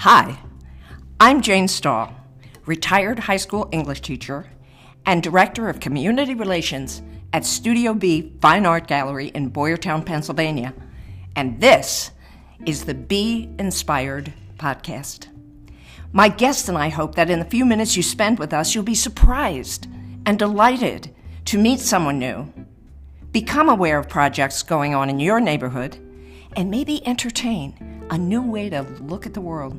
Hi, I'm Jane Stahl, retired high school English teacher and Director of Community Relations at Studio B Fine Art Gallery in Boyertown, Pennsylvania. And this is the Be Inspired podcast. My guest and I hope that in the few minutes you spend with us, you'll be surprised and delighted to meet someone new, become aware of projects going on in your neighborhood, and maybe entertain a new way to look at the world.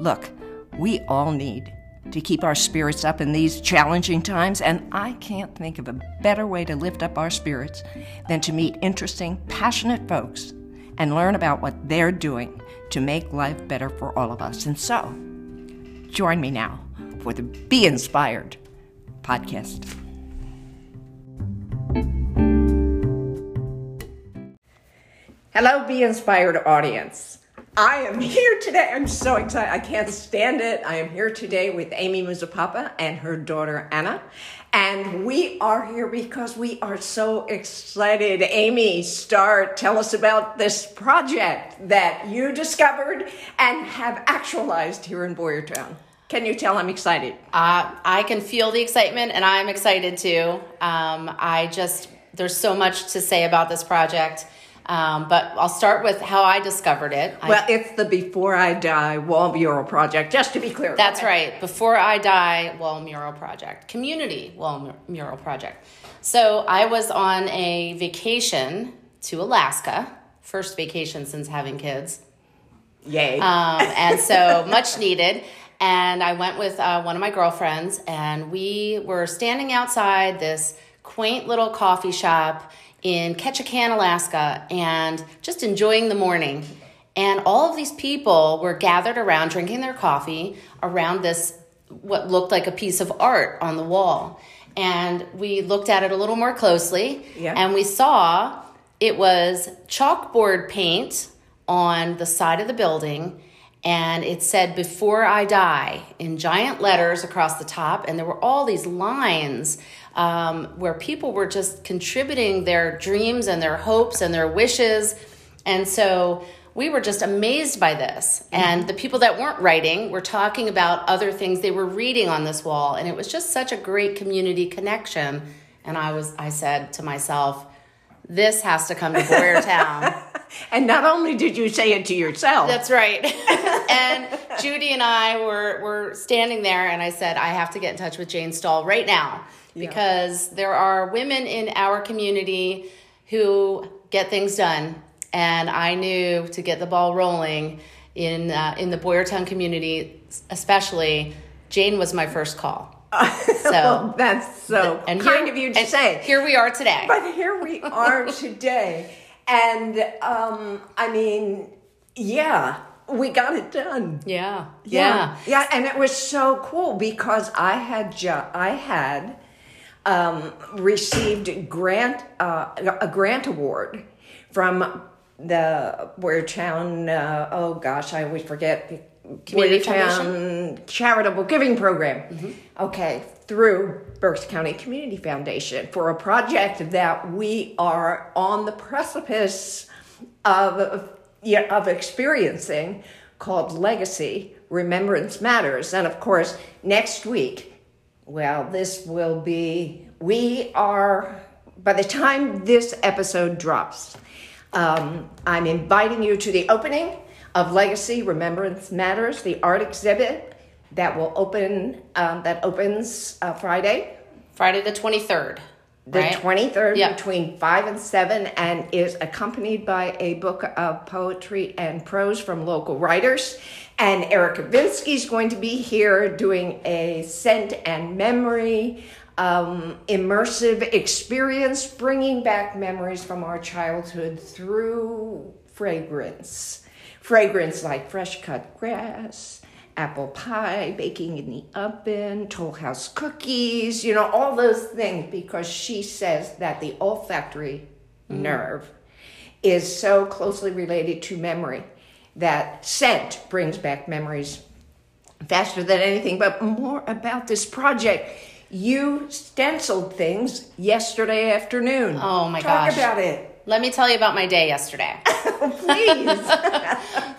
Look, we all need to keep our spirits up in these challenging times, and I can't think of a better way to lift up our spirits than to meet interesting, passionate folks and learn about what they're doing to make life better for all of us. And so, join me now for the Be Inspired podcast. Hello, Be Inspired audience. I am here today. I'm so excited. I can't stand it. I am here today with Amy Muzopappa and her daughter Ana. And we are here because we are so excited. Amy, start. Tell us about this project that you discovered and have actualized here in Boyertown. Can you tell I'm excited? Uh, I can feel the excitement, and I'm excited too. Um, I just, there's so much to say about this project. Um, but I'll start with how I discovered it. Well, I, it's the Before I Die Wall Mural Project, just to be clear. that's right. Before I Die Wall Mural Project, Community Wall Mural Project. So I was on a vacation to Alaska, first vacation since having kids. Yay. Um, and so much needed. And I went with uh, one of my girlfriends, and we were standing outside this quaint little coffee shop in Ketchikan, Alaska, and just enjoying the morning. And all of these people were gathered around drinking their coffee around this, what looked like a piece of art on the wall. And we looked at it a little more closely, Yeah. and we saw it was chalkboard paint on the side of the building and it said before i die in giant letters across the top and there were all these lines um, where people were just contributing their dreams and their hopes and their wishes. And so we were just amazed by this. And the people that weren't writing were talking about other things they were reading on this wall. And it was just such a great community connection. And i was i said to myself this has to come to boyertown and not only did you say it to yourself, that's right. and Judy and I were were standing there, and I said, I have to get in touch with Jane Stahl right now because there are women in our community who get things done, and I knew to get the ball rolling in uh, in the Boyertown community, especially. Jane was my first call. So well, that's so and kind here- of you to say. Here we are today. But here we are today. And um, I mean, yeah, we got it done. Yeah, Yeah. Yeah, and it was so cool because I had ju- I had um, received grant uh, a grant award from the Boyertown uh, oh gosh, I always forget Community town charitable giving program. Okay, through Berks County Community Foundation for a project that we are on the precipice of yeah, of experiencing called Legacy Remembrance Matters. And of course, next week, well, this will be, we are, by the time this episode drops, um, I'm inviting you to the opening of Legacy Remembrance Matters, the art exhibit that will open, um, that opens uh, Friday, Friday the twenty third. The right? 23rd Yeah. between 5 and 7 and is accompanied by a book of poetry and prose from local writers and eric vinsky is going to be here doing a scent and memory um, immersive experience bringing back memories from our childhood through fragrance fragrance like fresh cut grass apple pie, baking in the oven, Toll House cookies, you know, all those things because she says that the olfactory nerve is so closely related to memory that scent brings back memories faster than anything. But more about this project. You stenciled things yesterday afternoon. Oh my Talk gosh. about it. Let me tell you about my day yesterday. Please.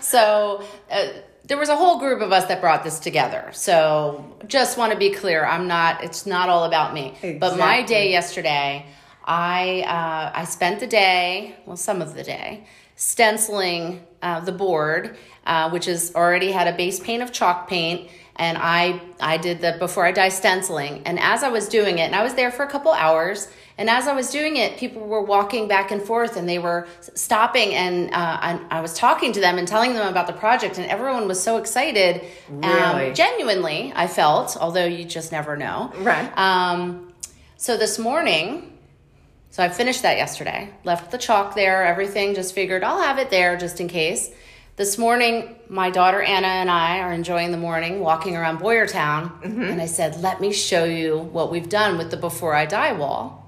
so uh, there was a whole group of us that brought this together. So just want to be clear, I'm not. It's not all about me. But my day yesterday, I uh, I spent the day, well, some of the day, stenciling uh, the board, uh, which is already had a base paint of chalk paint. And I I did the before I die stenciling. And as I was doing it, and I was there for a couple hours. And as I was doing it, people were walking back and forth, and they were stopping, and, uh, and I was talking to them and telling them about the project, and everyone was so excited. Really? Um, genuinely, I felt, although you just never know. Right. Um, so this morning, so I finished that yesterday, left the chalk there, everything, just figured I'll have it there just in case. This morning, my daughter Ana and I are enjoying the morning, walking around Boyertown, and I said, Let me show you what we've done with the Before I Die wall.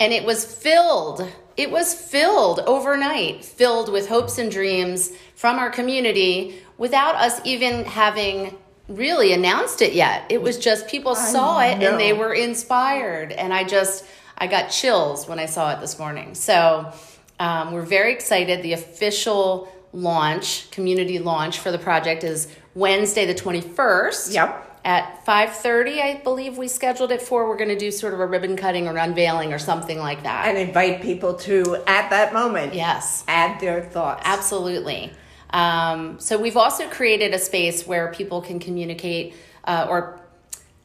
And it was filled, it was filled overnight, filled with hopes and dreams from our community without us even having really announced it yet. It was just people saw it know. and they were inspired. And I just, I got chills when I saw it this morning. So um, we're very excited. The official launch, community launch for the project is Wednesday, the 21st Yep. At 5.30 i believe we scheduled it for we're going to do sort of a ribbon cutting or unveiling or something like that. And invite people to, at that moment, yes. add their thoughts. absolutely. Um, so we've also created a space where people can communicate uh, or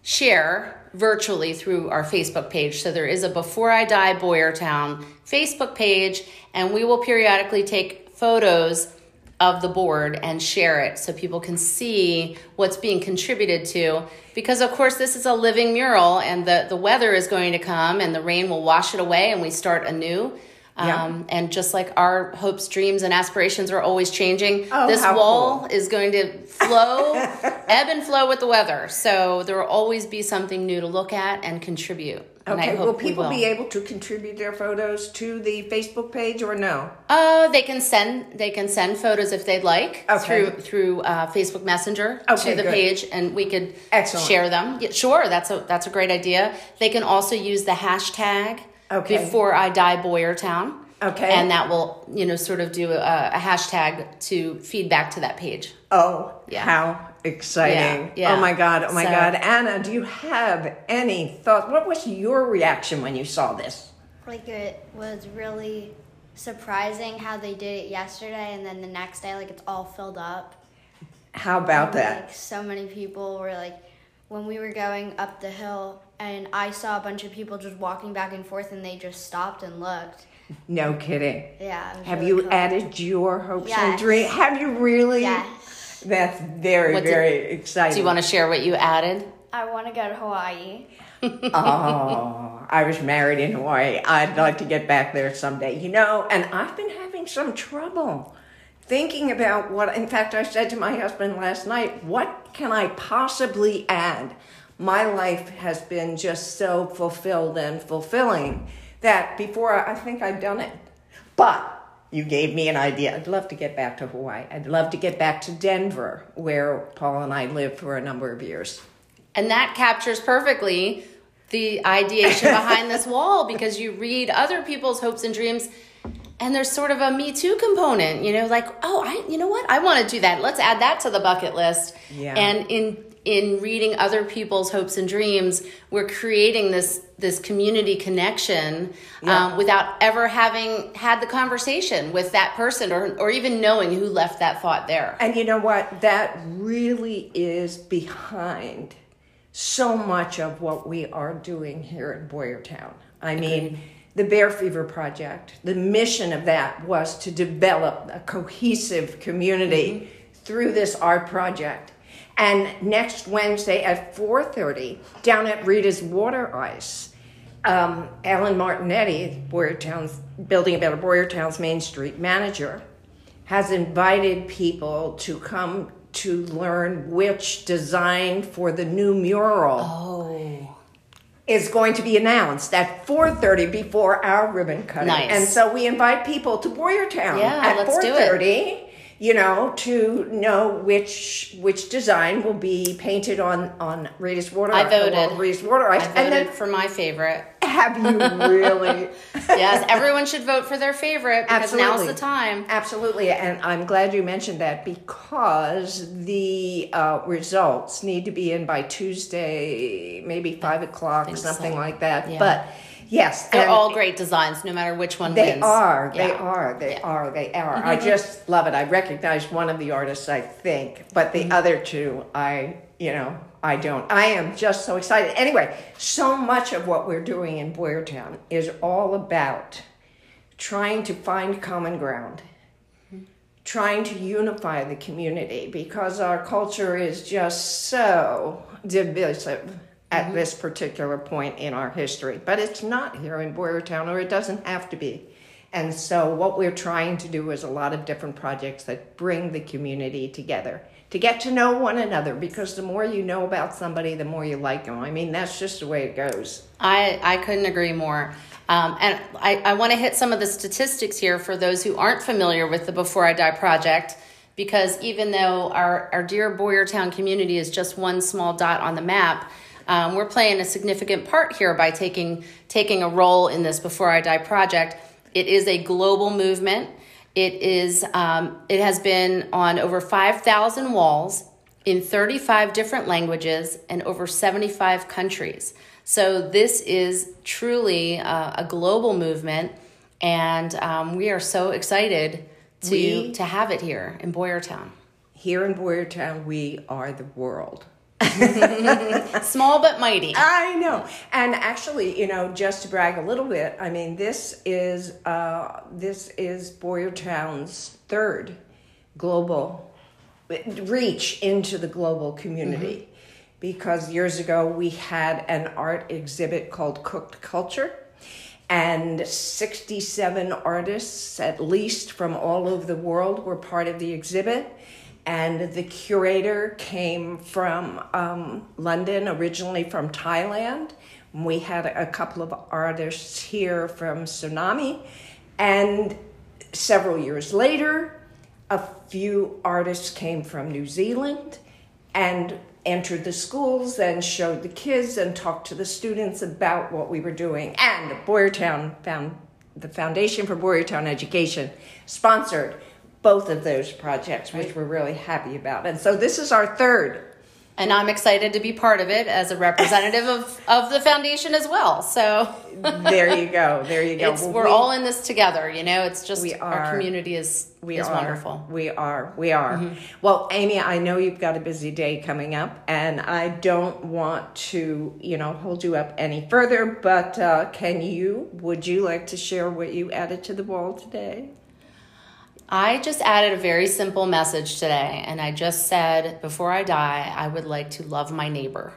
share virtually through our facebook page. So there is a before i die boyertown facebook page and we will periodically take photos of the board and share it so people can see what's being contributed to. Because of course this is a living mural and the, the weather is going to come and the rain will wash it away and we start anew Yeah. um, and just like our hopes dreams and aspirations are always changing Oh, this wall cool. is going to flow ebb and flow with the weather so there will always be something new to look at and contribute Okay, will people will. be able to contribute their photos to the Facebook page or no? Oh, they can send they can send photos if they'd like Okay. through through uh, Facebook Messenger Okay, to the good. page, and we could Excellent. share them. Yeah, sure, that's a that's a great idea. They can also use the hashtag Okay. before I die Boyertown. Okay. and that will you know sort of do a, a hashtag to feed back to that page. Oh, Yeah. how exciting. Yeah, yeah. Oh my God, oh my So- God. Ana, do you have any thoughts? What was your reaction when you saw this? Like it was really surprising how they did it yesterday, and then the next day, like it's all filled up. How about And, that? Like so many people were like, when we were going up the hill, and I saw a bunch of people just walking back and forth, and they just stopped and looked. No kidding. Yeah. Have really you cool. added your hopes and dreams? Have you really? Yes. That's very, What did- very exciting. Do you want to share what you added? I want to go to Hawaii. oh, I was married in Hawaii. I'd like to get back there someday. You know, and I've been having some trouble thinking about what, in fact, I said to my husband last night, what can I possibly add? My life has been just so fulfilled and fulfilling that before I think I've done it. But you gave me an idea. I'd love to get back to Hawaii. I'd love to get back to Denver, where Paul and I lived for a number of years. And that captures perfectly the ideation behind this wall because you read other people's hopes and dreams and there's sort of a me too component, you know, like, oh, I you know what? I want to do that. Let's add that to the bucket list. Yeah. And in in reading other people's hopes and dreams, we're creating this this community connection Yeah. um, without ever having had the conversation with that person or or even knowing who left that thought there. And you know what? That really is behind so much of what we are doing here in Boyertown. I mean, the Bear Fever Project, the mission of that was to develop a cohesive community through this art project. And next Wednesday at 4:30, down at Rita's Water Ice, um, Alan Martignetti, Boyertown's building about Boyertown's Main Street manager, has invited people to come to learn which design for the new mural Oh. Is going to be announced at 4.30 before our ribbon cutting Nice. and so we invite people to boyertown Yeah, at let's do it. 4.30 you know to know which which design will be painted on on Rita's water I voted. Rita's water I and voted then for my favorite. Have you really? yes, everyone should vote for their favorite because Absolutely. now's the time. Absolutely, and I'm glad you mentioned that because the uh, results need to be in by Tuesday, maybe five o'clock, something so. like that. Yeah. But yes, They're all great designs, no matter which one They wins. are. They Yeah. are. They Yeah. Mm-hmm. are. They are. I just love it. I recognize one of the artists, I think, but the Mm-hmm. other two, I, you know, I don't. I am just so excited. Anyway, so much of what we're doing in Boyertown is all about trying to find common ground, trying to unify the community because our culture is just so divisive at mm-hmm. this particular point in our history. But it's not here in Boyertown, or it doesn't have to be. And so, what we're trying to do is a lot of different projects that bring the community together to get to know one another because the more you know about somebody, the more you like them. I mean, that's just the way it goes. I, I couldn't agree more. Um, and I, I want to hit some of the statistics here for those who aren't familiar with the Before I Die project, because even though our, our dear Boyertown community is just one small dot on the map, um, we're playing a significant part here by taking, taking a role in this Before I Die project. It is a global movement. It is um, it has been on over 5,000 walls in 35 different languages and over 75 countries. So this is truly uh, a global movement, and um, we are so excited to We- to have it here in Boyertown. Here in Boyertown, we are the world. Small but mighty. I know. And actually, you know, just to brag a little bit, I mean, this is uh, this is Boyertown's third global reach into the global community. Because years ago we had an art exhibit called Cooked Culture, and 67 artists, at least from all over the world, were part of the exhibit. And the curator came from um, London, originally from Thailand. We had a couple of artists here from Tsunami. And several years later, a few artists came from New Zealand and entered the schools and showed the kids and talked to the students about what we were doing. And Boyertown found the Foundation for Boyertown Education sponsored both of those projects, which we're really happy about. And so this is our third. And I'm excited to be part of it as a representative of, of the foundation as well. So There you go. There you go. it's, Well, we're we- all in this together, you know, it's just We our are. community is, We is are. wonderful. We are. We are. Well, Amy, I know you've got a busy day coming up, and I don't want to, you know, hold you up any further. But uh, can you? Would you like to share what you added to the wall today? I just added a very simple message today, and I just said, before I die, I would like to love my neighbor.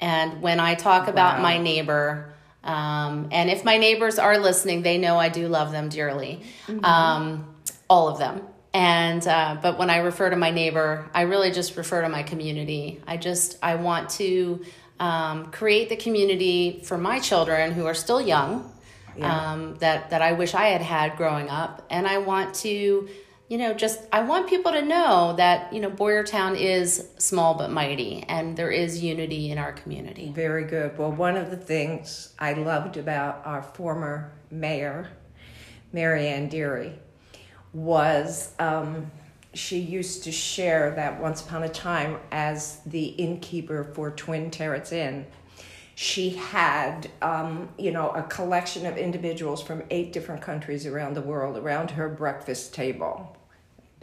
And when I talk about my neighbor, um, and if my neighbors are listening, they know I do love them dearly, um, all of them. And uh, but when I refer to my neighbor, I really just refer to my community. I just I want to um, create the community for my children who are still young um, that that I wish I had had growing up, and I want to, you know, just I want people to know that you know Boyertown is small but mighty, and there is unity in our community. Very good. Well, one of the things I loved about our former mayor, Mary Ann Deary, was um, she used to share that once upon a time as the innkeeper for Twin Terrace Inn, she had, um, you know, a collection of individuals from eight different countries around the world around her breakfast table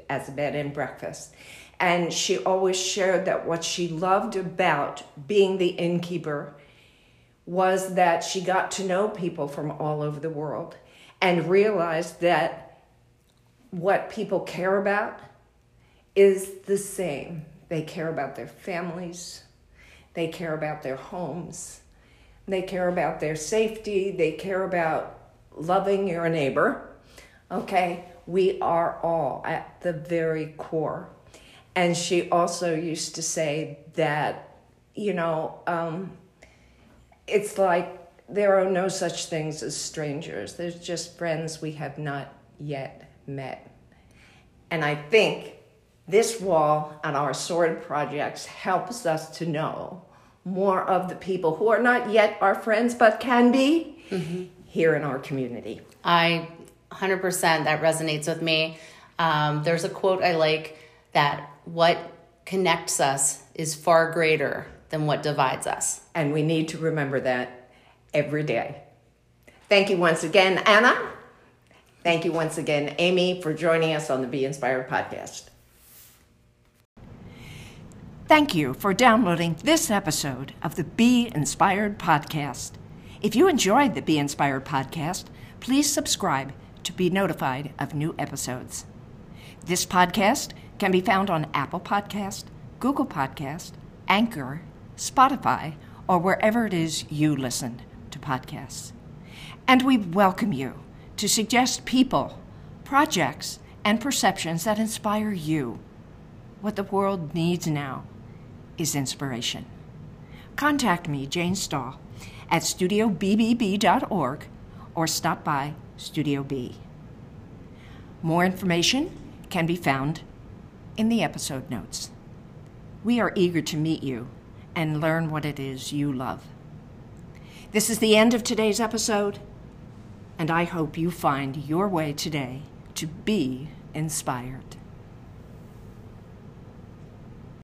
as a bed and breakfast. And she always shared that what she loved about being the innkeeper was that she got to know people from all over the world and realized that what people care about is the same. They care about their families, they care about their homes, they care about their safety, they care about loving your neighbor. Okay, we are all at the very core. And she also used to say that, you know, um, it's like there are no such things as strangers. There's just friends we have not yet met. And I think this wall on our sword projects helps us to know more of the people who are not yet our friends but can be here in our community. I 100% that resonates with me. Um, there's a quote I like that what connects us is far greater than what divides us. And we need to remember that every day. Thank you once again, Ana. Thank you once again, Amy, for joining us on the Be Inspired podcast. Thank you for downloading this episode of the Be Inspired podcast. If you enjoyed the Be Inspired podcast, please subscribe to be notified of new episodes. This podcast can be found on Apple Podcast, Google Podcast, Anchor, Spotify, or wherever it is you listen to podcasts. And we welcome you to suggest people, projects, and perceptions that inspire you. What the world needs now is inspiration. Contact me, Jane Stahl, at studiobbb.org or stop by Studio B. More information can be found in the episode notes. We are eager to meet you and learn what it is you love. This is the end of today's episode, and I hope you find your way today to be inspired.